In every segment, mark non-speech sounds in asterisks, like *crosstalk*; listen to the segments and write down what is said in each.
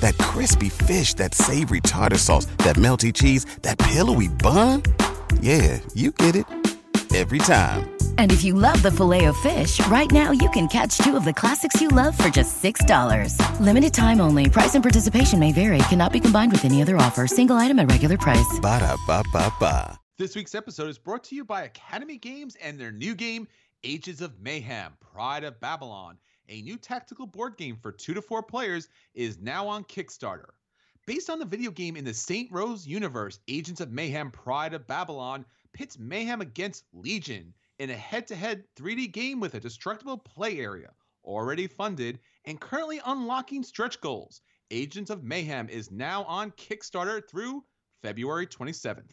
That crispy fish, that savory tartar sauce, that melty cheese, that pillowy bun. Yeah, you get it. Every time. And if you love the filet of fish, right now you can catch two of the classics you love for just $6. Limited time only. Price and participation may vary. Cannot be combined with any other offer. Single item at regular price. Ba da ba ba ba. This week's episode is brought to you by Academy Games and their new game, Agents of Mayhem Pride of Babylon. A new tactical board game for two to four players is now on Kickstarter. Based on the video game in the Saints Row universe, Agents of Mayhem Pride of Babylon pits Mayhem against Legion in a head to head 3D game with a destructible play area, already funded and currently unlocking stretch goals. Agents of Mayhem is now on Kickstarter through February 27th.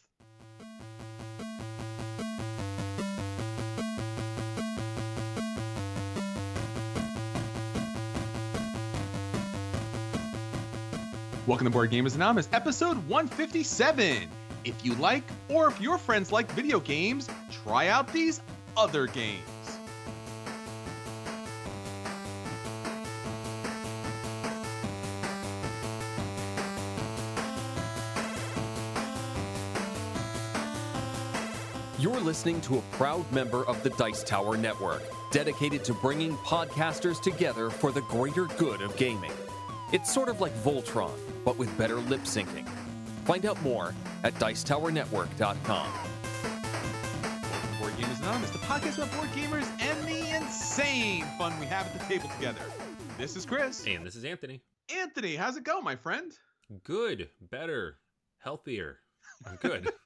Welcome to Board Gamers Anonymous, episode 157. If you like, or if your friends like video games, try out these other games. You're listening to a proud member of the Dice Tower Network, dedicated to bringing podcasters together for the greater good of gaming. It's sort of like Voltron, but with better lip syncing. Find out more at Dicetowernetwork.com. Board Gamers Anonymous, the podcast about board gamers and the insane fun we have at the table together. This is Chris. And this is Anthony. Anthony, how's it go, my friend? Good, better, healthier. I'm good. *laughs*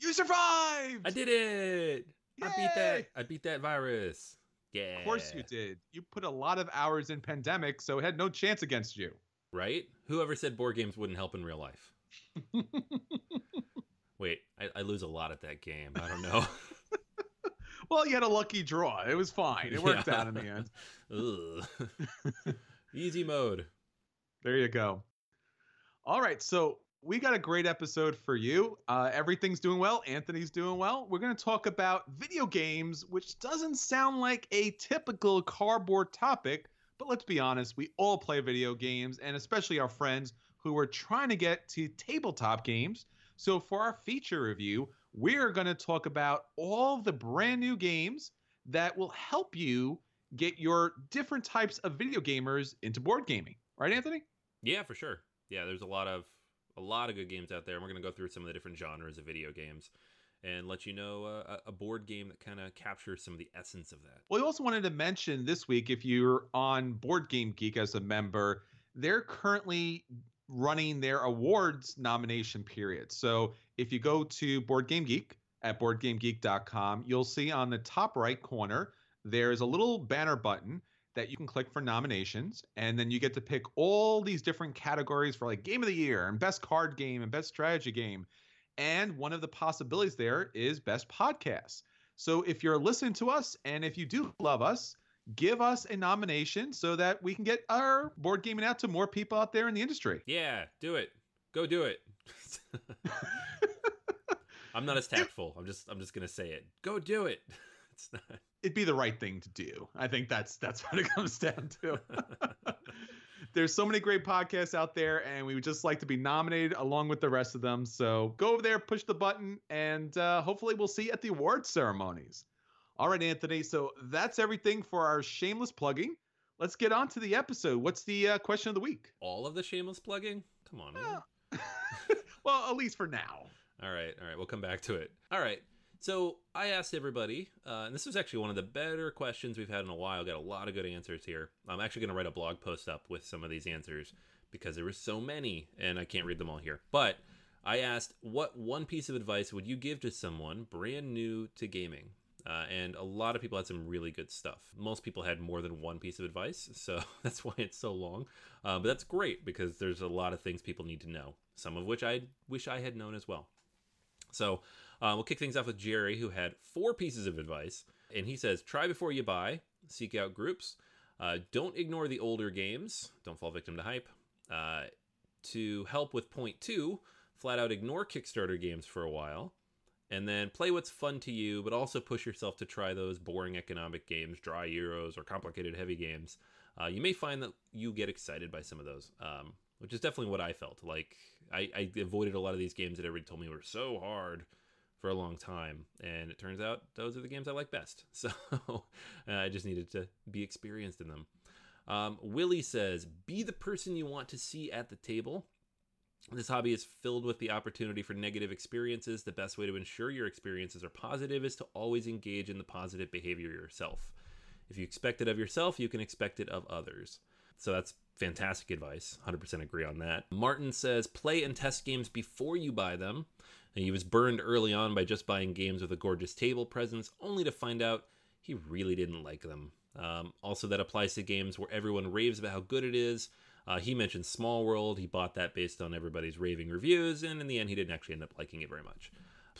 You survived! I did it. I beat that. I beat that virus. Yeah. Of course you did. You put a lot of hours in pandemic, so it had no chance against you. Right? Whoever said board games wouldn't help in real life? *laughs* Wait, I, I lose a lot at that game. I don't know. *laughs* well, you had a lucky draw. It was fine. It worked Yeah. out in the end. *laughs* Easy mode. There you go. All right, so we got a great episode for you. Uh, everything's doing well. Anthony's doing well. We're going to talk about video games, which doesn't sound like a typical cardboard topic, but let's be honest, we all play video games, and especially our friends who are trying to get to tabletop games. So for our feature review, we're going to talk about all the brand new games that will help you get your different types of video gamers into board gaming. Right, Anthony? Yeah, for sure. Yeah, there's a lot of a lot of good games out there. and We're gonna go through some of the different genres of video games and let you know uh, a- board game that kind of captures some of the essence of that. Well, I also wanted to mention this week if you're on Board Game Geek as a member, they're currently running their awards nomination period. So if you go to Board Game Geek at boardgamegeek.com, you'll see on the top right corner there's a little banner button that you can click for nominations and then you get to pick all these different categories for like game of the year and best card game and best strategy game. And one of the possibilities there is best podcast. So if you're listening to us and if you do love us, give us a nomination so that we can get our board gaming out to more people out there in the industry. Yeah, do it. Go do it. *laughs* I'm not as tactful. I'm just I'm just gonna say it. Go do it. *laughs* It's not. It'd be the right thing to do. I think that's that's what it comes down to. *laughs* There's so many great podcasts out there, and we would just like to be nominated along with the rest of them. So go over there, push the button, and uh, hopefully we'll see you at the award ceremonies. All right, Anthony. So that's everything for our shameless plugging. Let's get on to the episode. What's the uh, question of the week? All of the shameless plugging? Come on, man. *laughs* well, at least for now. All right, all right. We'll come back to it. All right. So I asked everybody, uh, and this was actually one of the better questions we've had in a while. Got a lot of good answers here. I'm actually going to write a blog post up with some of these answers because there were so many, and I can't read them all here. But I asked, what one piece of advice would you give to someone brand new to gaming? Uh, and a lot of people had some really good stuff. Most people had more than one piece of advice, so *laughs* that's why it's so long. Uh, but that's great because there's a lot of things people need to know, some of which I wish I had known as well. So uh, we'll kick things off with Jerry, who had four pieces of advice. And he says try before you buy, seek out groups, uh, don't ignore the older games, don't fall victim to hype. Uh, to help with point two, flat out ignore Kickstarter games for a while. And then play what's fun to you, but also push yourself to try those boring economic games, dry Euros, or complicated heavy games. Uh, you may find that you get excited by some of those, um, which is definitely what I felt. Like, I, I avoided a lot of these games that everybody told me were so hard for a long time. And it turns out those are the games I like best. *laughs* So uh, I just needed to be experienced in them. Um, Willie says, be the person you want to see at the table. This hobby is filled with the opportunity for negative experiences. The best way to ensure your experiences are positive is to always engage in the positive behavior yourself. If you expect it of yourself, you can expect it of others. So that's fantastic advice. 100% agree on that. Martin says play and test games before you buy them. He was burned early on by just buying games with a gorgeous table presence, only to find out he really didn't like them. Um, also, that applies to games where everyone raves about how good it is. Uh, he mentioned Small World. He bought that based on everybody's raving reviews, and in the end, he didn't actually end up liking it very much.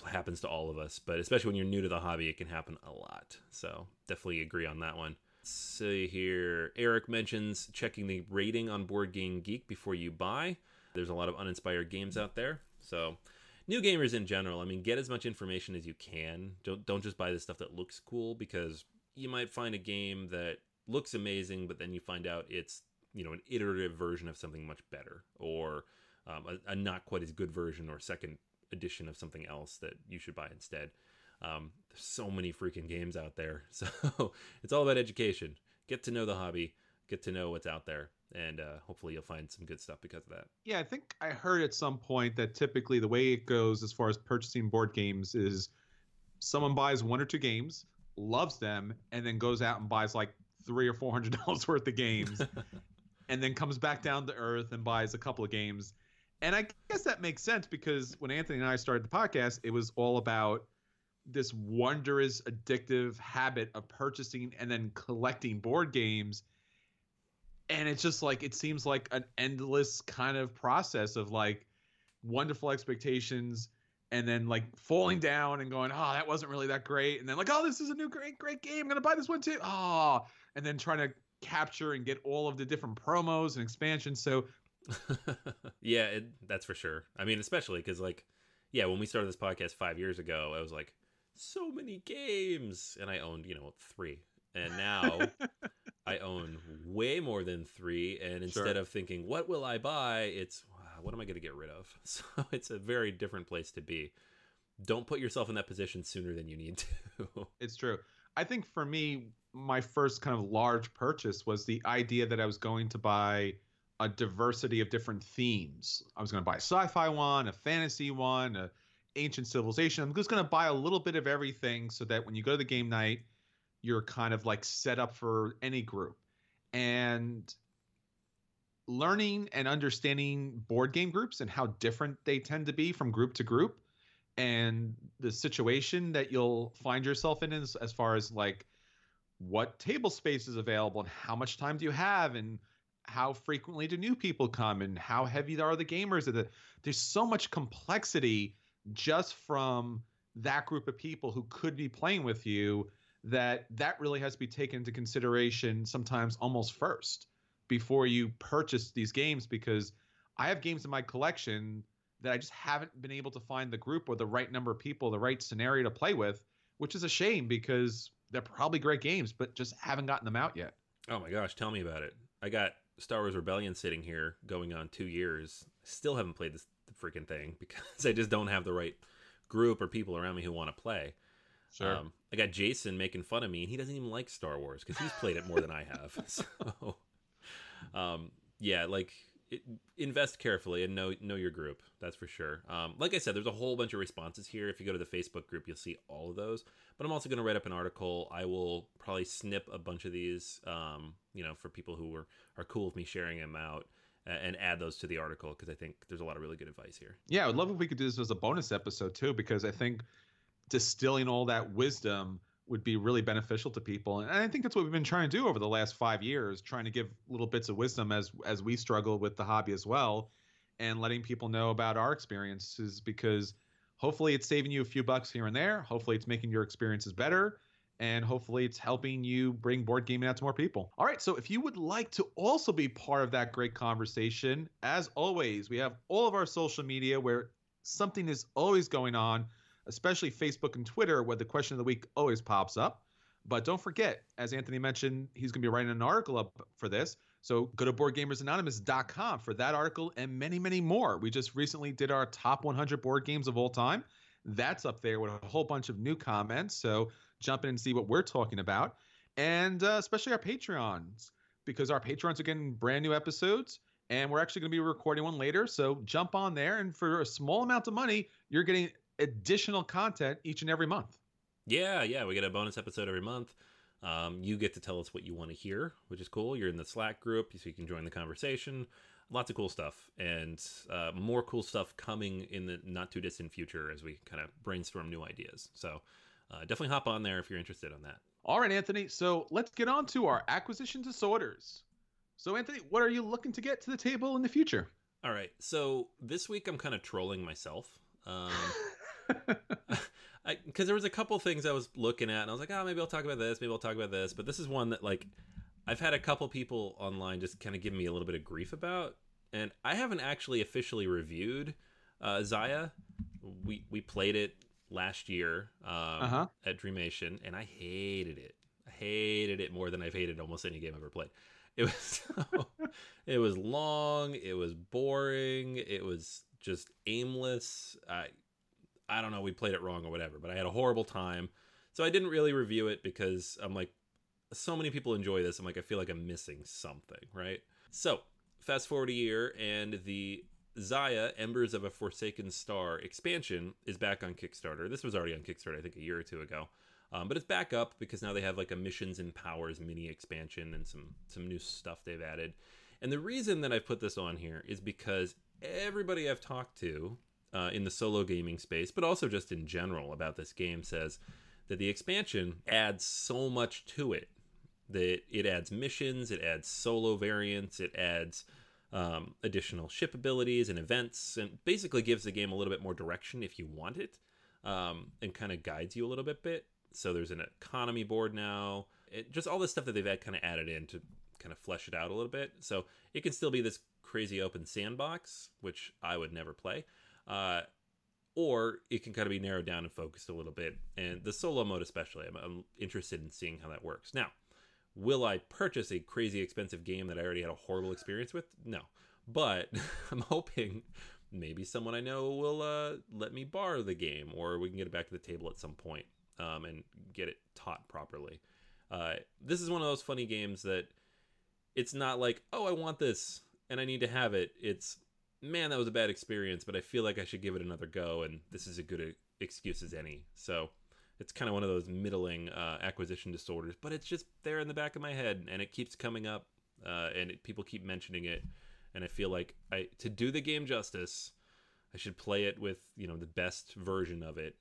It happens to all of us, but especially when you're new to the hobby, it can happen a lot. So, definitely agree on that one. See here. Eric mentions checking the rating on Board Game Geek before you buy. There's a lot of uninspired games out there. So, new gamers in general, I mean, get as much information as you can. Don't don't just buy the stuff that looks cool because you might find a game that looks amazing, but then you find out it's you know an iterative version of something much better, or um, a, a, not quite as good version or second edition of something else that you should buy instead. Um, there's so many freaking games out there, *laughs* so it's all about education. Get to know the hobby, get to know what's out there, and uh, hopefully you'll find some good stuff because of that. Yeah, I think I heard at some point that typically the way it goes as far as purchasing board games is someone buys one or two games, loves them, and then goes out and buys like three or four hundred *laughs* dollars worth of games, *laughs* and then comes back down to earth and buys a couple of games. And I guess that makes sense because when Anthony and I started the podcast, it was all about this wondrous addictive habit of purchasing and then collecting board games. And it's just like it seems like an endless kind of process of like wonderful expectations and then like falling down and going oh that wasn't really that great. And then like oh this is a new great great game. I'm gonna buy this one too. Oh and then trying to capture and get all of the different promos and expansions. So *laughs* yeah it, that's for sure. I mean especially because like yeah when we started this podcast five years ago i was like so many games and i owned you know three and now *laughs* I own way more than three. And instead sure. of thinking, what will I buy? It's, what am I going to get rid of? *laughs* So it's a very different place to be. Don't put yourself in that position sooner than you need to. *laughs* it's true. I think for me, my first kind of large purchase was the idea that I was going to buy a diversity of different themes. I was going to buy a sci-fi one, a fantasy one, a ancient civilization. I'm just going to buy a little bit of everything so that when you go to the game night, you're kind of like set up for any group. And learning and understanding board game groups and how different they tend to be from group to group and the situation that you'll find yourself in as, as far as like what table space is available and how much time do you have and how frequently do new people come and how heavy are the gamers there's so much complexity just from that group of people who could be playing with you that that really has to be taken into consideration sometimes almost first before you purchase these games because I have games in my collection that I just haven't been able to find the group or the right number of people, the right scenario to play with, which is a shame because they're probably great games, but just haven't gotten them out yet. Oh my gosh, tell me about it. I got Star Wars Rebellion sitting here going on two years. Still haven't played this freaking thing *laughs* because I just don't have the right group or people around me who want to play. Sure. Um, I got Jason making fun of me, and he doesn't even like Star Wars because he's played it more than I have. *laughs* So, um, yeah, like it, invest carefully and know know your group. That's for sure. Um, like I said, there's a whole bunch of responses here. If you go to the Facebook group, you'll see all of those. But I'm also going to write up an article. I will probably snip a bunch of these, um, you know, for people who are are cool with me sharing them out and add those to the article because I think there's a lot of really good advice here. Yeah, I would love if we could do this as a bonus episode too, because I think distilling all that wisdom would be really beneficial to people. And I think that's what we've been trying to do over the last five years, trying to give little bits of wisdom as as we struggle with the hobby as well, and letting people know about our experiences because hopefully it's saving you a few bucks here and there. Hopefully it's making your experiences better. And hopefully it's helping you bring board gaming out to more people. All right, so if you would like to also be part of that great conversation, as always, we have all of our social media where something is always going on especially Facebook and Twitter, where the question of the week always pops up. But don't forget, as Anthony mentioned, he's going to be writing an article up for this. So go to BoardGamersAnonymous.com for that article and many, many more. We just recently did our top 100 board games of all time. That's up there with a whole bunch of new comments. So jump in and see what we're talking about. And uh, especially our Patreons, because our Patreons are getting brand new episodes. And we're actually going to be recording one later. So jump on there. And for a small amount of money, you're getting additional content each and every month. Yeah, yeah, we get a bonus episode every month. Um, you get to tell us what you want to hear, which is cool. You're in the Slack group, so you can join the conversation. Lots of cool stuff, and uh, more cool stuff coming in the not too distant future as we kind of brainstorm new ideas. So uh, definitely hop on there if you're interested on that. All right, Anthony. So let's get on to our acquisition disorders. So, Anthony, what are you looking to get to the table in the future? All right. So this week I'm kind of trolling myself. Um, *laughs* because there was a couple things I was looking at, and I was like, oh, maybe I'll talk about this, maybe I'll talk about this. But this is one that like I've had a couple people online just kind of give me a little bit of grief about, and I haven't actually officially reviewed uh, Xia. We we played it last year um, uh-huh. at Dreamation, and I hated it. I hated it more than I've hated almost any game I've ever played. It was *laughs* so, it was long, it was boring, it was just aimless. I I don't know, we played it wrong or whatever, but I had a horrible time. So I didn't really review it because I'm like, so many people enjoy this. I'm like, I feel like I'm missing something, right? So fast forward a year, and the Xia Embers of a Forsaken Star expansion is back on Kickstarter. This was already on Kickstarter, I think, a year or two ago. Um, but it's back up because now they have like a missions and powers mini expansion and some some new stuff they've added. And the reason that I put this on here is because everybody I've talked to uh, in the solo gaming space, but also just in general about this game, says that the expansion adds so much to it. That it adds missions, it adds solo variants, it adds um, additional ship abilities and events, and basically gives the game a little bit more direction if you want it, um, and kind of guides you a little bit. Bit. So there's an economy board now. It, just all this stuff that they've had kind of added in to kind of flesh it out a little bit. So it can still be this crazy open sandbox, which I would never play. Uh, or it can kind of be narrowed down and focused a little bit. And the solo mode, especially, I'm, I'm interested in seeing how that works. Now, will I purchase a crazy expensive game that I already had a horrible experience with? No. But *laughs* I'm hoping maybe someone I know will uh, let me borrow the game, or we can get it back to the table at some point um, and get it taught properly. Uh, this is one of those funny games that it's not like, oh, I want this and I need to have it. It's man, that was a bad experience, but I feel like I should give it another go, and this is a good excuse as any. So it's kind of one of those middling uh, acquisition disorders, but it's just there in the back of my head, and it keeps coming up, uh, and it, people keep mentioning it, and I feel like I to do the game justice, I should play it with you know the best version of it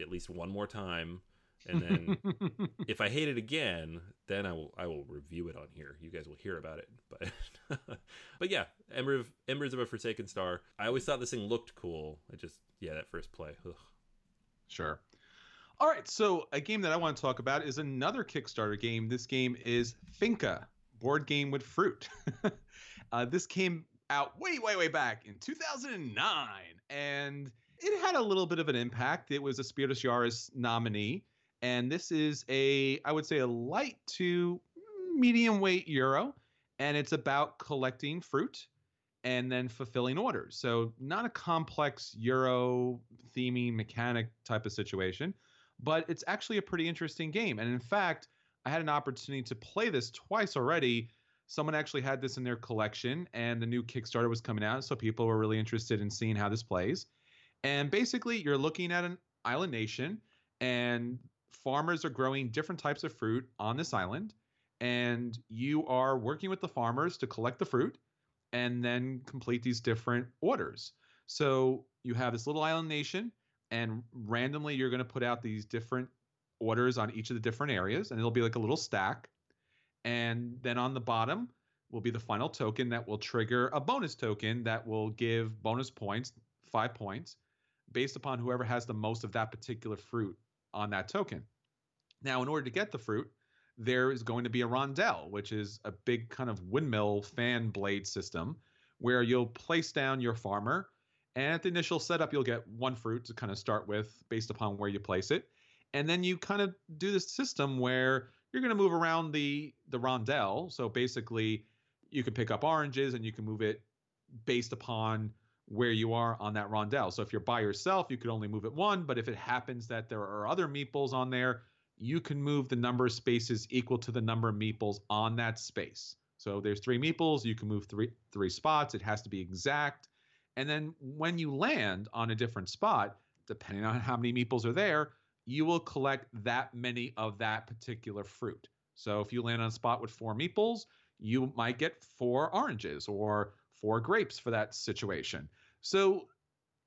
at least one more time and then *laughs* if I hate it again, then I will I will review it on here. You guys will hear about it. But *laughs* but yeah, Ember of, Embers of a Forsaken Star. I always thought this thing looked cool. I just yeah, that first play. Ugh. Sure. All right, so a game that I want to talk about is another Kickstarter game. This game is Finca, board game with fruit. *laughs* uh, this came out way, way, way back in 2009. And it had a little bit of an impact. It was a Spiel des Jahres nominee. And this is a, I would say, a light to medium weight Euro. And it's about collecting fruit and then fulfilling orders. So, not a complex Euro theming mechanic type of situation, but it's actually a pretty interesting game. And in fact, I had an opportunity to play this twice already. Someone actually had this in their collection, and the new Kickstarter was coming out, so people were really interested in seeing how this plays. And basically, you're looking at an island nation, and farmers are growing different types of fruit on this island, and you are working with the farmers to collect the fruit and then complete these different orders. So you have this little island nation, and randomly you're going to put out these different orders on each of the different areas, and it'll be like a little stack. And then on the bottom will be the final token that will trigger a bonus token that will give bonus points, five points, based upon whoever has the most of that particular fruit on that token. Now, in order to get the fruit, there is going to be a rondel, which is a big kind of windmill fan blade system where you'll place down your farmer. And at the initial setup, you'll get one fruit to kind of start with based upon where you place it. And then you kind of do this system where you're going to move around the the rondel. So basically, you can pick up oranges and you can move it based upon where you are on that rondel. So if you're by yourself, you could only move it one. But if it happens that there are other meeples on there, you can move the number of spaces equal to the number of meeples on that space. So there's three meeples, you can move three three spots. It has to be exact. And then when you land on a different spot, depending on how many meeples are there, you will collect that many of that particular fruit. So if you land on a spot with four meeples, you might get four oranges or four grapes for that situation. So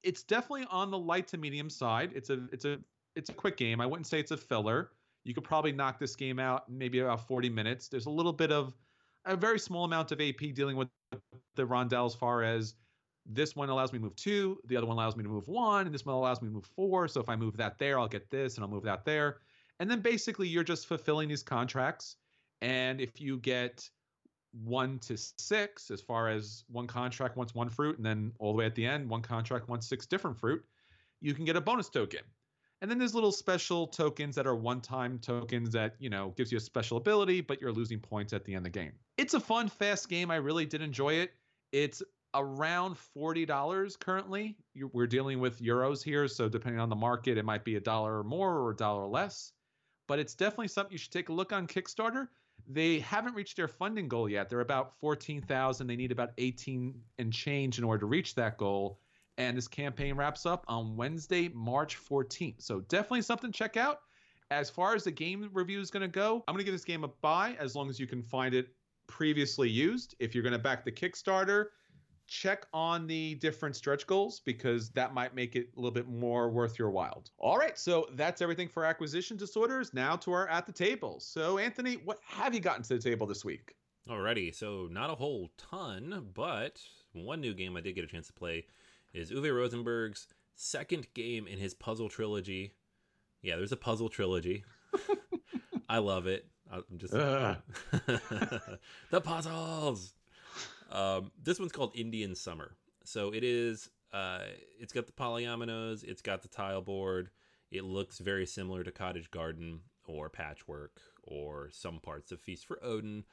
it's definitely on the light to medium side. It's a it's a it's a quick game. I wouldn't say it's a filler. You could probably knock this game out in maybe about 40 minutes. There's a little bit of a very small amount of AP dealing with the rondel as far as this one allows me to move two, the other one allows me to move one, and this one allows me to move four. So if I move that there, I'll get this, and I'll move that there. And then basically, you're just fulfilling these contracts. And if you get one to six, as far as one contract wants one fruit, and then all the way at the end, one contract wants six different fruit, you can get a bonus token. And then there's little special tokens that are one-time tokens that, you know, gives you a special ability, but you're losing points at the end of the game. It's a fun, fast game. I really did enjoy it. It's around $40 currently. We're dealing with euros here, so depending on the market, it might be a dollar or more or a dollar less. But it's definitely something you should take a look on Kickstarter. They haven't reached their funding goal yet. They're about 14,000. They need about 18 and change in order to reach that goal. And this campaign wraps up on Wednesday, March 14th. So definitely something to check out. As far as the game review is going to go, I'm going to give this game a buy as long as you can find it previously used. If you're going to back the Kickstarter, check on the different stretch goals because that might make it a little bit more worth your while. All right, so that's everything for acquisition disorders. Now to our at the table. So, Anthony, what have you gotten to the table this week? Alrighty, so not a whole ton, but one new game I did get a chance to play is Uwe Rosenberg's second game in his puzzle trilogy. Yeah, there's a puzzle trilogy. *laughs* I love it. I'm just *laughs* the puzzles. Um, this one's called Indian Summer. So it is. Uh, it's got the polyominoes. It's got the tile board. It looks very similar to Cottage Garden or Patchwork or some parts of Feast for Odin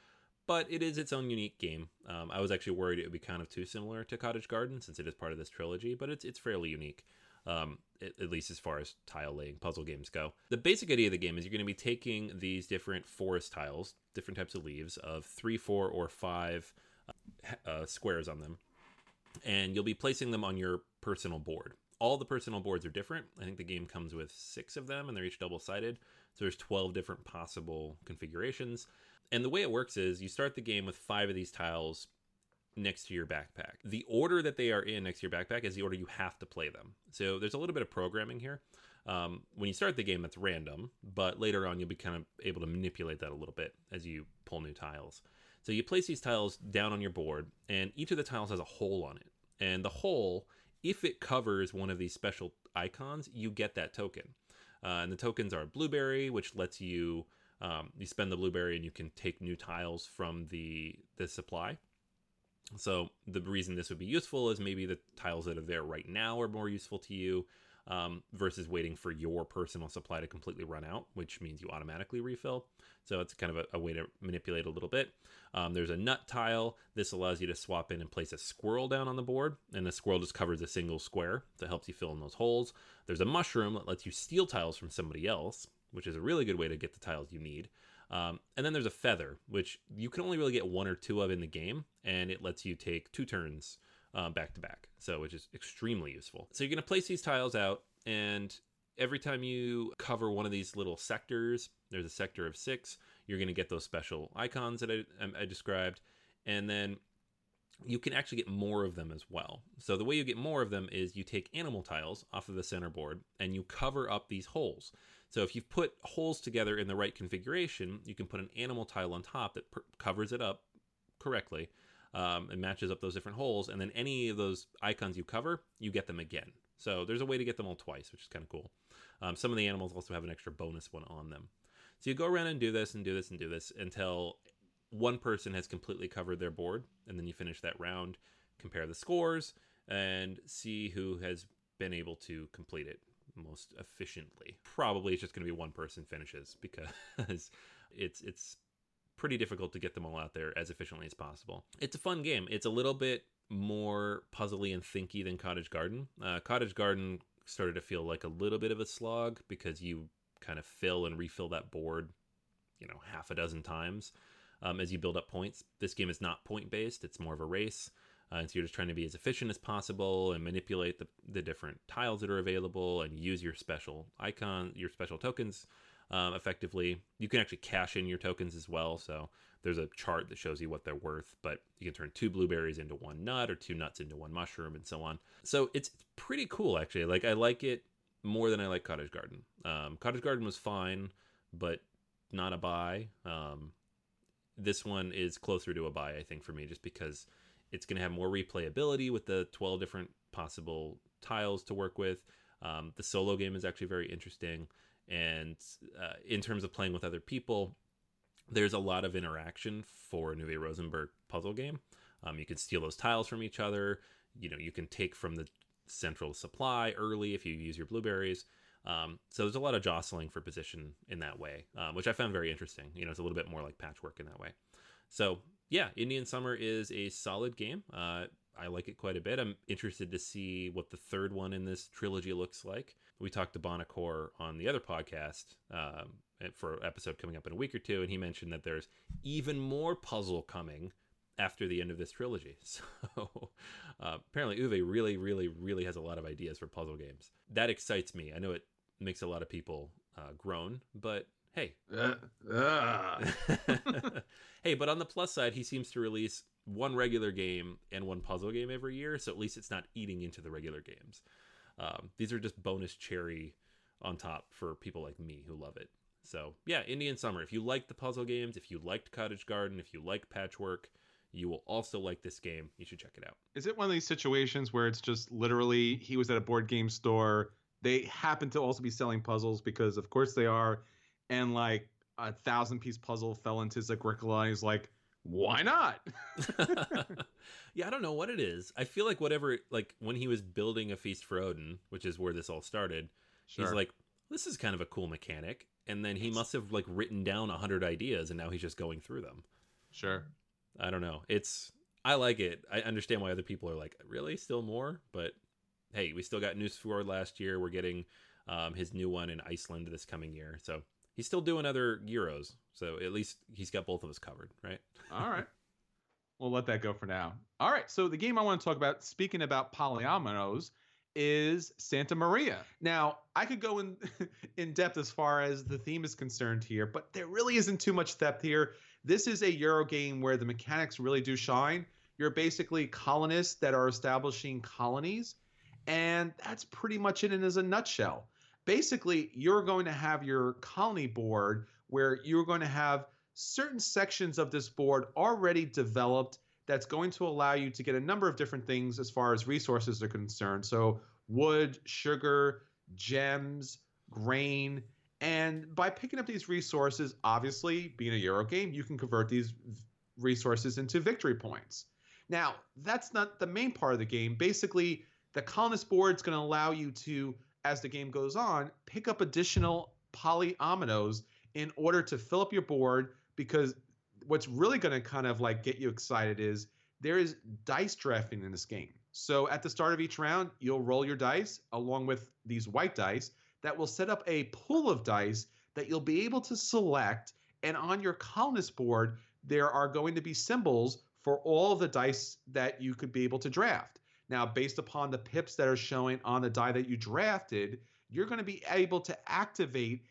but it is its own unique game. Um, I was actually worried it would be kind of too similar to Cottage Garden since it is part of this trilogy, but it's it's fairly unique, um, it, at least as far as tile laying puzzle games go. The basic idea of the game is you're going to be taking these different forest tiles, different types of leaves, of three, four, or five uh, squares on them, and you'll be placing them on your personal board. All the personal boards are different. I think the game comes with six of them, and they're each double sided. So there's 12 different possible configurations. And the way it works is you start the game with five of these tiles next to your backpack. The order that they are in next to your backpack is the order you have to play them. So there's a little bit of programming here. Um, when you start the game, that's random, but later on, you'll be kind of able to manipulate that a little bit as you pull new tiles. So you place these tiles down on your board, and each of the tiles has a hole on it. And the hole, if it covers one of these special icons, you get that token. Uh, and the tokens are blueberry, which lets you um, you spend the blueberry and you can take new tiles from the the supply. So the reason this would be useful is maybe the tiles that are there right now are more useful to you um, versus waiting for your personal supply to completely run out, which means you automatically refill. So it's kind of a, a way to manipulate a little bit. Um, there's a nut tile. This allows you to swap in and place a squirrel down on the board, and the squirrel just covers a single square that helps you fill in those holes. There's a mushroom that lets you steal tiles from somebody else, which is a really good way to get the tiles you need. Um, and then there's a feather, which you can only really get one or two of in the game, and it lets you take two turns um, back to back. So, which is extremely useful. So, you're going to place these tiles out, and every time you cover one of these little sectors, there's a sector of six, you're going to get those special icons that I, um, I described. And then you can actually get more of them as well. So the way you get more of them is you take animal tiles off of the center board and you cover up these holes. So if you've put holes together in the right configuration, you can put an animal tile on top that per- covers it up correctly um, and matches up those different holes. And then any of those icons you cover, you get them again. So there's a way to get them all twice, which is kind of cool. Um, some of the animals also have an extra bonus one on them. So you go around and do this and do this and do this until one person has completely covered their board, and then you finish that round, compare the scores, and see who has been able to complete it most efficiently. Probably it's just going to be one person finishes *laughs* because it's it's pretty difficult to get them all out there as efficiently as possible. It's a fun game. It's a little bit more puzzly and thinky than Cottage Garden. Uh, Cottage Garden started to feel like a little bit of a slog because you kind of fill and refill that board, you know, half a dozen times um, as you build up points. This game is not point based; it's more of a race. Uh, and so you're just trying to be as efficient as possible and manipulate the, the different tiles that are available and use your special icon, your special tokens um, effectively. You can actually cash in your tokens as well. So there's a chart that shows you what they're worth, but you can turn two blueberries into one nut or two nuts into one mushroom and so on. So it's pretty cool, actually. Like, I like it more than I like Cottage Garden. Um, Cottage Garden was fine, but not a buy. Um, this one is closer to a buy, I think, for me, just because it's going to have more replayability with the 12 different possible tiles to work with. Um, the solo game is actually very interesting. And uh, in terms of playing with other people, there's a lot of interaction for an Uwe Rosenberg puzzle game. Um, you can steal those tiles from each other. You know, you can take from the central supply early if you use your blueberries. Um, so there's a lot of jostling for position in that way, um, which I found very interesting. You know, it's a little bit more like patchwork in that way. So yeah, Indian Summer is a solid game. Uh, I like it quite a bit. I'm interested to see what the third one in this trilogy looks like. We talked to Buonocore on the other podcast um, for episode coming up in a week or two, and he mentioned that there's even more puzzle coming after the end of this trilogy. *laughs* So uh, apparently, Uwe really, really, really has a lot of ideas for puzzle games. That excites me. I know it makes a lot of people uh, groan, but hey. Uh, *laughs* hey, but on the plus side, he seems to release one regular game and one puzzle game every year, so at least it's not eating into the regular games. Um, these are just bonus cherry on top for people like me who love it. So, yeah, Indian Summer. If you like the puzzle games, if you liked Cottage Garden, if you like Patchwork, you will also like this game. You should check it out. Is it one of these situations where it's just literally he was at a board game store? They happen to also be selling puzzles because, of course, they are and like a thousand piece puzzle fell into his curricula. He's like, why not? *laughs* *laughs* yeah, I don't know what it is. I feel like whatever, like when he was building a feast for Odin, which is where this all started, sure. he's like, this is kind of a cool mechanic. And then he must have like written down a hundred ideas, and now he's just going through them. Sure. I don't know. It's I like it. I understand why other people are like, really, still more. But hey, we still got Nusfjord last year. We're getting um, his new one in Iceland this coming year. So he's still doing other Euros, so at least he's got both of us covered, right? *laughs* All right. We'll let that go for now. All right. So the game I want to talk about, speaking about polyominoes, is Santa Maria. Now, I could go in *laughs* in depth as far as the theme is concerned here, but there really isn't too much depth here. This is a Euro game where the mechanics really do shine. You're basically colonists that are establishing colonies, and that's pretty much it in as a nutshell basically you're going to have your colony board where you're going to have certain sections of this board already developed that's going to allow you to get a number of different things as far as resources are concerned. So, wood, sugar, gems, grain. And by picking up these resources, obviously, being a Euro game, you can convert these resources into victory points. Now, that's not the main part of the game. Basically, the colonist board is going to allow you to, as the game goes on, pick up additional polyominoes in order to fill up your board because what's really going to kind of like get you excited is there is dice drafting in this game. So at the start of each round, you'll roll your dice along with these white dice that will set up a pool of dice that you'll be able to select. And on your colonist board, there are going to be symbols for all the dice that you could be able to draft. Now, based upon the pips that are showing on the die that you drafted, you're going to be able to activate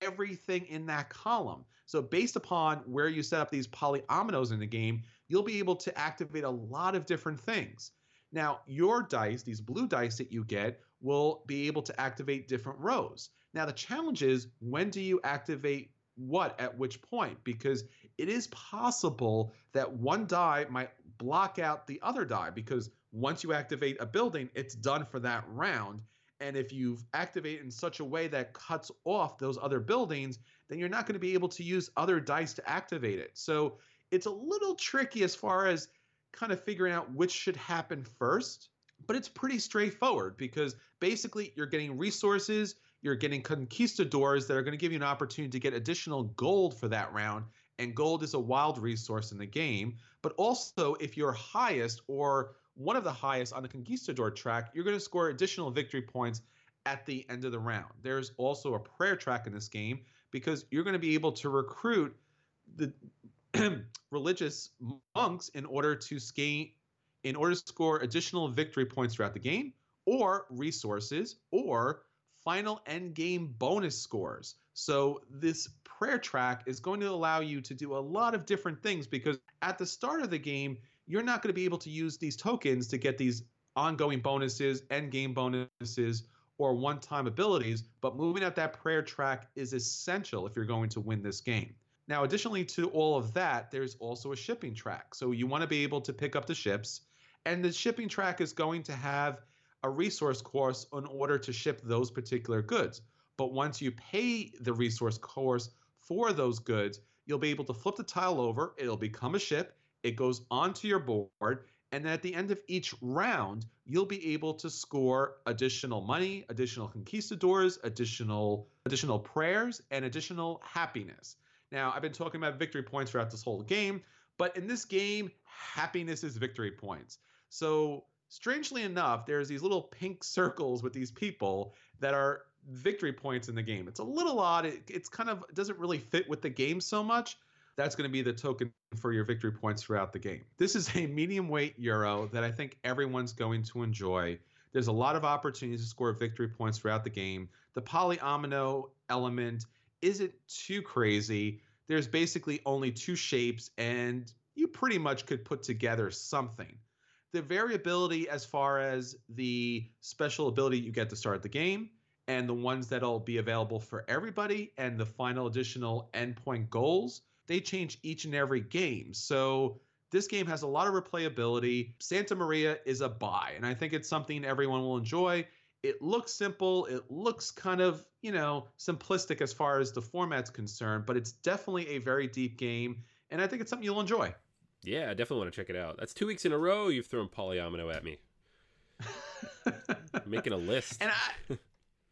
everything in that column. So, based upon where you set up these polyominoes in the game, you'll be able to activate a lot of different things. Now, your dice, these blue dice that you get, will be able to activate different rows. Now, the challenge is when do you activate what at which point? Because it is possible that one die might block out the other die because once you activate a building, it's done for that round. And if you activate in such a way that cuts off those other buildings, then you're not going to be able to use other dice to activate it. So it's a little tricky as far as kind of figuring out which should happen first, but it's pretty straightforward because basically you're getting resources, you're getting conquistadors that are going to give you an opportunity to get additional gold for that round. And gold is a wild resource in the game. But also, if you're highest or one of the highest on the conquistador track, you're going to score additional victory points at the end of the round. There's also a prayer track in this game because you're going to be able to recruit the *clears throat* religious monks in order to skate in order to score additional victory points throughout the game or resources or final end game bonus scores. So this prayer track is going to allow you to do a lot of different things because at the start of the game, you're not going to be able to use these tokens to get these ongoing bonuses, end game bonuses, or one-time abilities, but moving up that prayer track is essential if you're going to win this game. Now, additionally to all of that, there's also a shipping track. So you want to be able to pick up the ships, and the shipping track is going to have a resource course in order to ship those particular goods. But once you pay the resource course for those goods, you'll be able to flip the tile over, it'll become a ship, it goes onto your board, and then at the end of each round, you'll be able to score additional money, additional conquistadors, additional additional prayers, and additional happiness. Now, I've been talking about victory points throughout this whole game, but in this game, happiness is victory points. So, strangely enough, there's these little pink circles with these people that are victory points in the game. It's a little odd. It, it's kind of doesn't really fit with the game so much. That's going to be the token for your victory points throughout the game. This is a medium weight euro that I think everyone's going to enjoy. There's a lot of opportunities to score victory points throughout the game. The polyomino element isn't too crazy. There's basically only two shapes, and you pretty much could put together something. The variability as far as the special ability you get to start the game, and the ones that'll be available for everybody, and the final additional endpoint goals, they change each and every game. So this game has a lot of replayability. Santa Maria is a buy, and I think it's something everyone will enjoy. It looks simple. It looks kind of, you know, simplistic as far as the format's concerned, but it's definitely a very deep game, and I think it's something you'll enjoy. Yeah, I definitely want to check it out. That's two weeks in a row you've thrown polyomino at me. *laughs* making a list. And I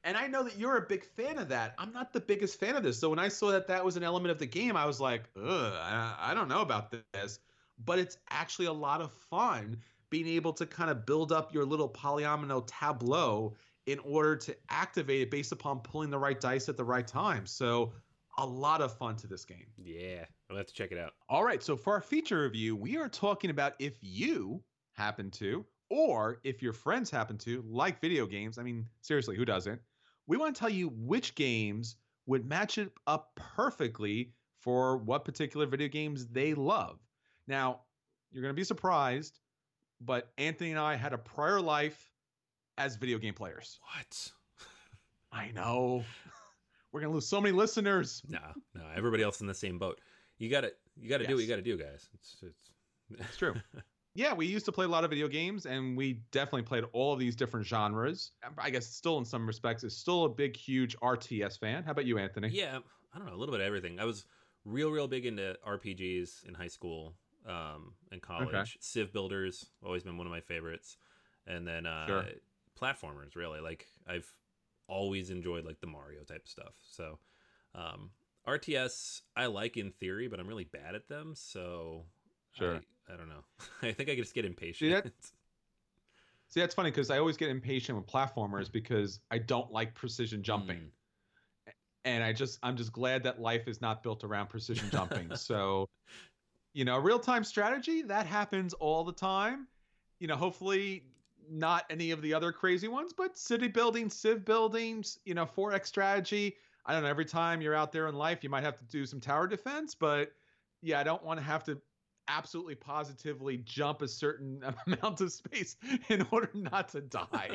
and I know that you're a big fan of that. I'm not the biggest fan of this. So when I saw that that was an element of the game, I was like, ugh, I, I don't know about this. But it's actually a lot of fun being able to kind of build up your little polyomino tableau in order to activate it based upon pulling the right dice at the right time. So a lot of fun to this game. Yeah, I'll have to check it out. All right, so for our feature review, we are talking about if you happen to, or if your friends happen to, like video games. I mean, seriously, who doesn't? We want to tell you which games would match it up perfectly for what particular video games they love. Now, you're going to be surprised but Anthony and I had a prior life as video game players. What? *laughs* I know. We're gonna lose so many listeners. No, no, everybody else in the same boat. You got to you got to yes. do what you got to do, guys. It's it's, it's true. *laughs* yeah, we used to play a lot of video games, and we definitely played all of these different genres. I guess still in some respects is still a big, huge RTS fan. How about you, Anthony? Yeah, I don't know, a little bit of everything. I was real, real big into RPGs in high school um, in college. Okay. Civ Builders always been one of my favorites, and then uh, Sure. platformers. Really, like I've always enjoyed like the Mario type stuff. So um, RTS I like in theory, but I'm really bad at them. So Sure. I, I don't know. *laughs* I think I just get impatient. that- *laughs* See, that's funny because I always get impatient with platformers because I don't like precision jumping. Mm. and I just I'm just glad that life is not built around precision jumping. *laughs* so, you know, real time strategy that happens all the time. You know, hopefully not any of the other crazy ones, but city building, civ buildings, you know, 4x strategy. I don't know. Every time you're out there in life, you might have to do some tower defense, but yeah, I don't want to have to absolutely positively jump a certain *laughs* amount of space in order not to die.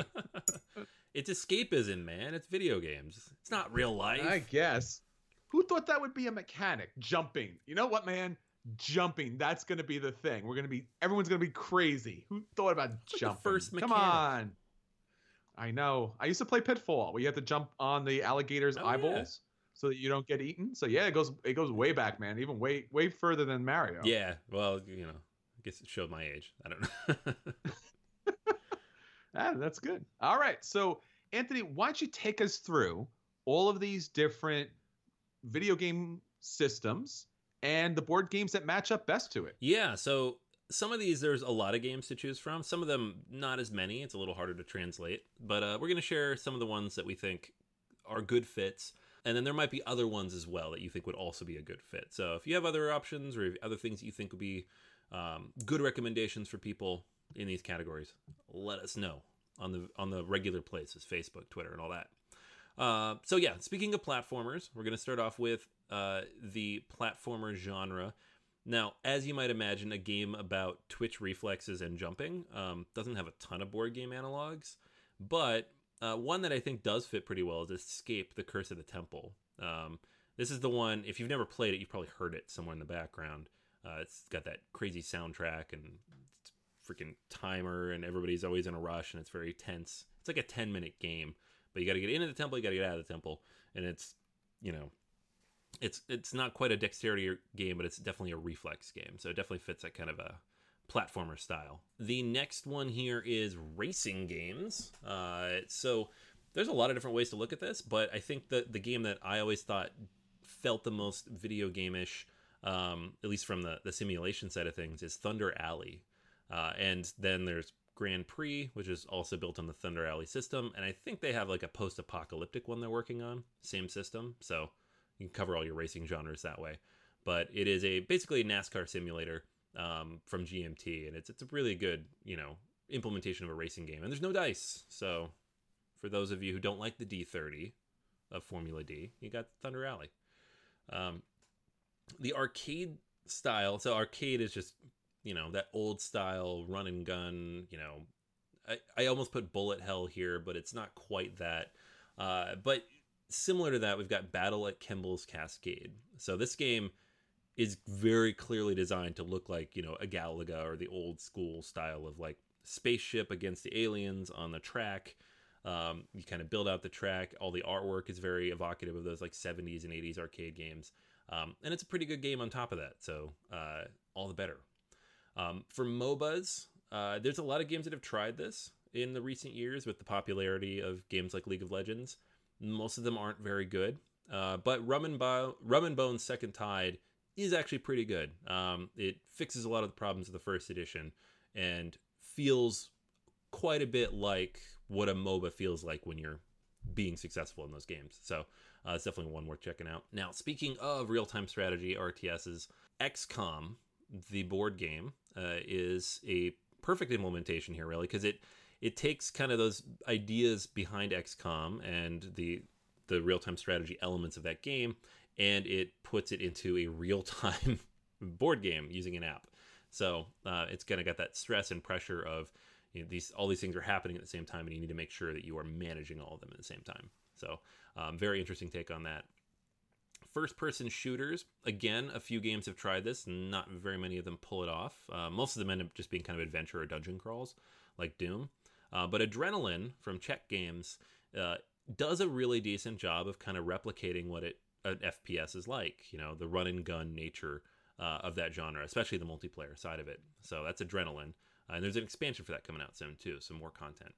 *laughs* it's escapism, man. It's video games. It's not real life. I guess. Who thought that would be a mechanic? Jumping. You know what, man? Jumping. That's going to be the thing. We're going to be, everyone's going to be crazy. Who thought about the jumping? first Come on. I know. I used to play Pitfall where you have to jump on the alligator's Oh, yeah. eyeballs so that you don't get eaten. So yeah, it goes it goes way back, man. Even way way further than Mario. Yeah, well, you know, I guess it showed my age. I don't know. *laughs* Ah, that's good. All right. So, Anthony, why don't you take us through all of these different video game systems and the board games that match up best to it? yeah, so some of these, there's a lot of games to choose from. Some of them, not as many. It's a little harder to translate. But uh, we're going to share some of the ones that we think are good fits. And then there might be other ones as well that you think would also be a good fit. So if you have other options or other things that you think would be um, good recommendations for people in these categories, let us know on the on the regular places, Facebook, Twitter, and all that. Uh, so yeah, speaking of platformers, we're going to start off with uh, the platformer genre. Now, as you might imagine, a game about twitch reflexes and jumping um, doesn't have a ton of board game analogs, but uh, one that I think does fit pretty well is Escape: The Curse of the Temple. Um, this is the one. If you've never played it, you've probably heard it somewhere in the background. Uh, it's got that crazy soundtrack and freaking timer, and everybody's always in a rush, and it's very tense. It's like a ten minute game, but you got to get into the temple, you got to get out of the temple, and it's you know it's it's not quite a dexterity game, but it's definitely a reflex game. So it definitely fits that kind of a platformer style. The next one here is racing games. Uh, so there's a lot of different ways to look at this, but I think that the game that I always thought felt the most video game-ish, um, at least from the, the simulation side of things, is Thunder Alley. Uh, and then there's Grand Prix, which is also built on the Thunder Alley system, and I think they have like a post-apocalyptic one they're working on, same system. So you can cover all your racing genres that way. But it is a basically a NASCAR simulator um, from GMT, and it's it's a really good you know implementation of a racing game. And there's no dice, so for those of you who don't like the D30 of Formula D, you got Thunder Alley. Um, the arcade style, so arcade is just you know that old style run and gun. You know, I I almost put bullet hell here, but it's not quite that. Uh, but similar to that, we've got Battle at Kemble's Cascade. So this game is very clearly designed to look like you know a Galaga or the old school style of like spaceship against the aliens on the track. Um, you kind of build out the track. All the artwork is very evocative of those like 70s and 80s arcade games, um, and it's a pretty good game on top of that. So uh, all the better. Um, for MOBAs, uh, there's a lot of games that have tried this in the recent years with the popularity of games like League of Legends. Most of them aren't very good, uh, but Rum and, Bo- Rum and Bones Second Tide is actually pretty good. Um, it fixes a lot of the problems of the first edition and feels quite a bit like what a MOBA feels like when you're being successful in those games. So uh, it's definitely one worth checking out. Now, speaking of real time strategy RTSs, XCOM, the board game, uh, is a perfect implementation here, really, because it it takes kind of those ideas behind XCOM and the the real time strategy elements of that game, and it puts it into a real time *laughs* board game using an app. So uh, it's kind of got that stress and pressure of you know, these all these things are happening at the same time, and you need to make sure that you are managing all of them at the same time. So um, very interesting take on that. First person shooters, again, a few games have tried this, not very many of them pull it off. Uh, most of them end up just being kind of adventure or dungeon crawls, like Doom. Uh, but Adrenaline from Czech Games uh, does a really decent job of kind of replicating what it an FPS is like. You know, the run and gun nature uh, of that genre, especially the multiplayer side of it. So that's Adrenaline, uh, and there's an expansion for that coming out soon too, some more content.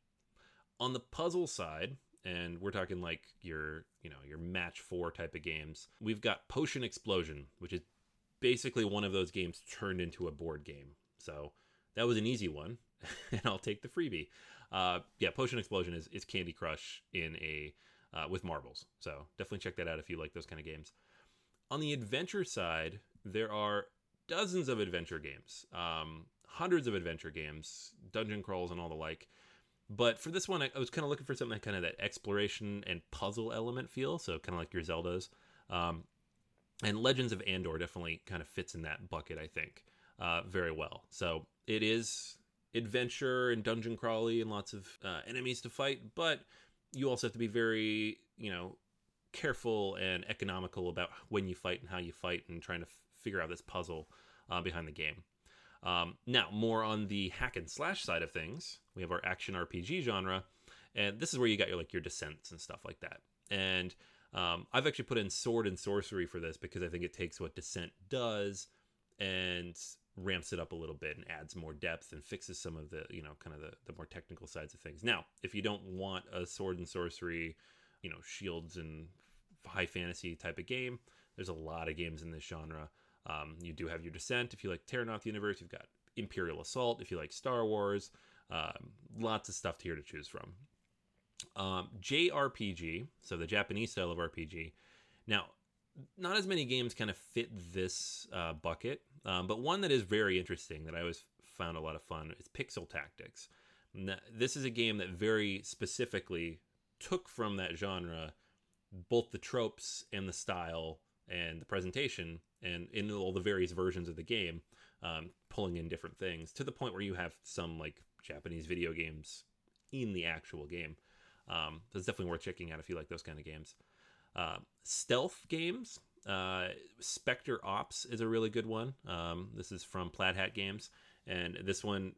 On the puzzle side, and we're talking like your you know your match four type of games. We've got Potion Explosion, which is basically one of those games turned into a board game. So that was an easy one, *laughs* and I'll take the freebie. Uh, yeah, Potion Explosion is, is Candy Crush in a uh, with marbles. So definitely check that out if you like those kind of games. On the adventure side, there are dozens of adventure games, um, hundreds of adventure games, dungeon crawls, and all the like. But for this one, I, I was kind of looking for something that kind of that exploration and puzzle element feel. So kind of like your Zeldas. Um, and Legends of Andor definitely kind of fits in that bucket, I think, uh, very well. So it is adventure and dungeon crawly and lots of uh, enemies to fight, but you also have to be very, you know, careful and economical about when you fight and how you fight and trying to f- figure out this puzzle uh, behind the game. Um, now, more on the hack and slash side of things, we have our action RPG genre, and this is where you got your like your descents and stuff like that. And um, I've actually put in sword and sorcery for this because I think it takes what descent does and ramps it up a little bit and adds more depth and fixes some of the you know kind of the, the more technical sides of things. Now, if you don't want a sword and sorcery, you know shields and high fantasy type of game, there's a lot of games in this genre. Um, you do have your Descent if you like Terrinoth Universe. You've got Imperial Assault if you like Star Wars. Um, lots of stuff here to choose from. Um, JRPG, so the Japanese style of RPG. Now, not as many games kind of fit this uh, bucket, um, but one that is very interesting that I always found a lot of fun is Pixel Tactics. This is a game that very specifically took from that genre both the tropes and the style and the presentation and in all the various versions of the game, um, pulling in different things to the point where you have some like Japanese video games in the actual game. Um, so it's definitely worth checking out if you like those kind of games. Uh, stealth games. Uh, Specter Ops is a really good one. Um, this is from Plaid Hat Games, and this one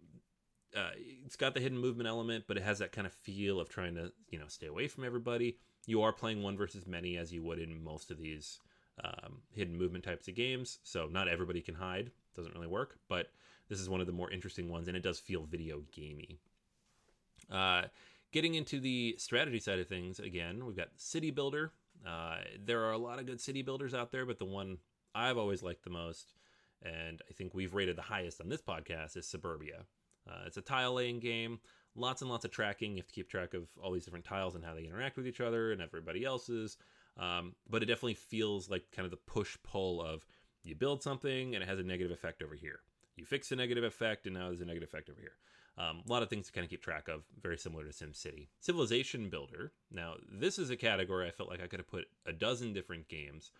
uh, it's got the hidden movement element, but it has that kind of feel of trying to you know stay away from everybody. You are playing one versus many as you would in most of these um, hidden movement types of games. So not everybody can hide. Doesn't really work, but this is one of the more interesting ones, and it does feel video gamey. Uh, getting into the strategy side of things, again, we've got City Builder. Uh, there are a lot of good city builders out there, but the one I've always liked the most, and I think we've rated the highest on this podcast, is Suburbia. Uh, it's a tile laying game, lots and lots of tracking. You have to keep track of all these different tiles and how they interact with each other and everybody else's. Um, but it definitely feels like kind of the push pull of you build something and it has a negative effect over here. You fix a negative effect and now there's a negative effect over here. Um, a lot of things to kind of keep track of, very similar to SimCity. Civilization Builder. Now, this is a category I felt like I could have put a dozen different games,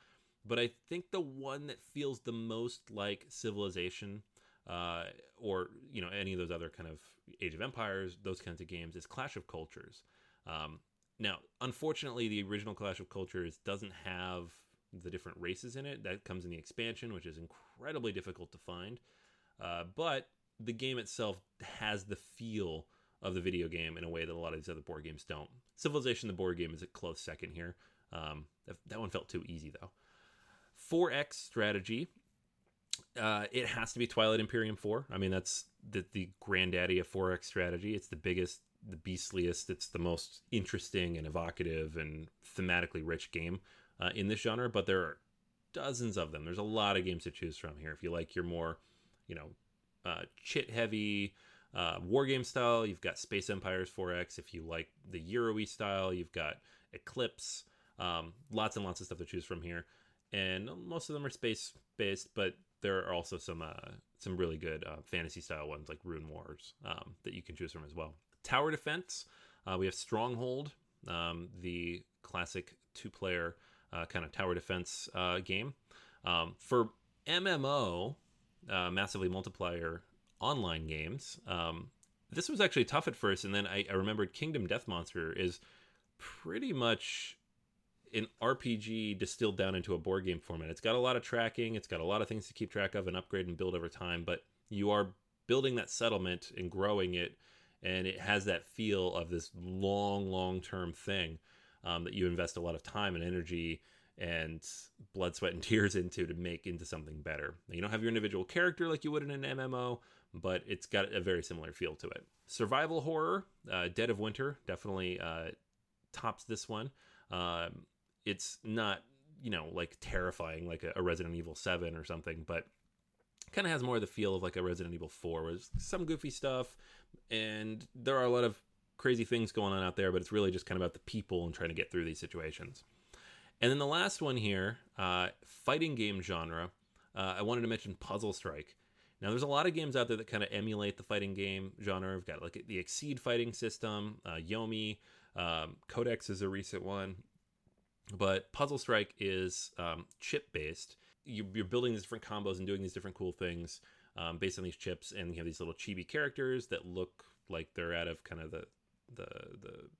but I think the one that feels the most like Civilization, uh, or you know any of those other kind of Age of Empires, those kinds of games, is Clash of Cultures. Um, now, unfortunately, the original Clash of Cultures doesn't have the different races in it. That comes in the expansion, which is incredibly difficult to find. Uh, but the game itself has the feel of the video game in a way that a lot of these other board games don't. Civilization, the board game, is a close second here. Um, that, one felt too easy, though. 4X strategy. Uh, it has to be Twilight Imperium 4. I mean, that's the, the granddaddy of 4X strategy. It's the biggest the beastliest. It's the most interesting and evocative and thematically rich game uh, in this genre. But there are dozens of them. There's a lot of games to choose from here. If you like your more, you know, uh, chit heavy uh, war game style, you've got Space Empires 4X. If you like the Euro style, you've got Eclipse. Um, lots and lots of stuff to choose from here, and most of them are space based, but there are also some uh, some really good uh, fantasy style ones like Rune Wars um, that you can choose from as well tower defense, uh, we have Stronghold, um, the classic two player uh, kind of tower defense uh, game. Um, for MMO, uh, massively multiplier online games, um, this was actually tough at first. And then I, I remembered Kingdom Death Monster is pretty much an RPG distilled down into a board game format. It's got a lot of tracking, it's got a lot of things to keep track of and upgrade and build over time, but you are building that settlement and growing it and it has that feel of this long, long term thing um, that you invest a lot of time and energy and blood, sweat, and *laughs* tears into to make into something better. You don't have your individual character like you would in an MMO, but it's got a very similar feel to it. Survival horror, uh, Dead of Winter, definitely uh, tops this one. Um, it's not, you know, like terrifying like a, a Resident Evil 7 or something, but kind of has more of the feel of like a Resident Evil 4, where there's some goofy stuff, and there are a lot of crazy things going on out there, but it's really just kind of about the people and trying to get through these situations. And then the last one here, uh, fighting game genre. Uh, I wanted to mention Puzzle Strike. Now, there's a lot of games out there that kind of emulate the fighting game genre. We've got like the Exceed fighting system, uh, Yomi, um, Codex is a recent one, but Puzzle Strike is um, chip based. You, are building these different combos and doing these different cool things um, based on these chips, and you have these little chibi characters that look like they're out of kind of the the the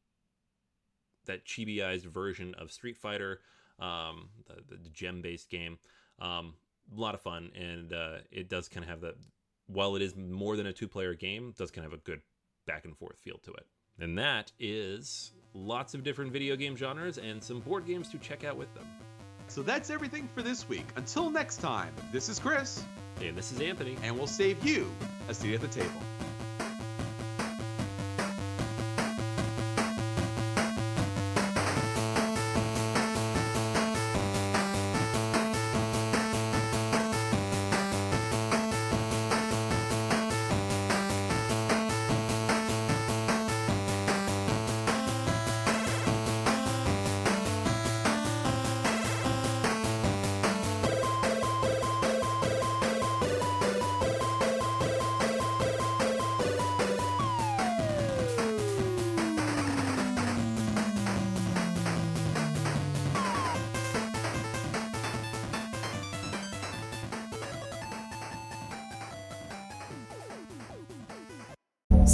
that chibiized version of Street Fighter, um, the, the gem based game. Um, a lot of fun, and uh, it does kind of have that. While it is more than a two player game, does kind of have a good back and forth feel to it. And that is lots of different video game genres and some board games to check out with them. So that's everything for this week. Until next time, this is Chris. And this is Anthony. And we'll save you a seat at the table.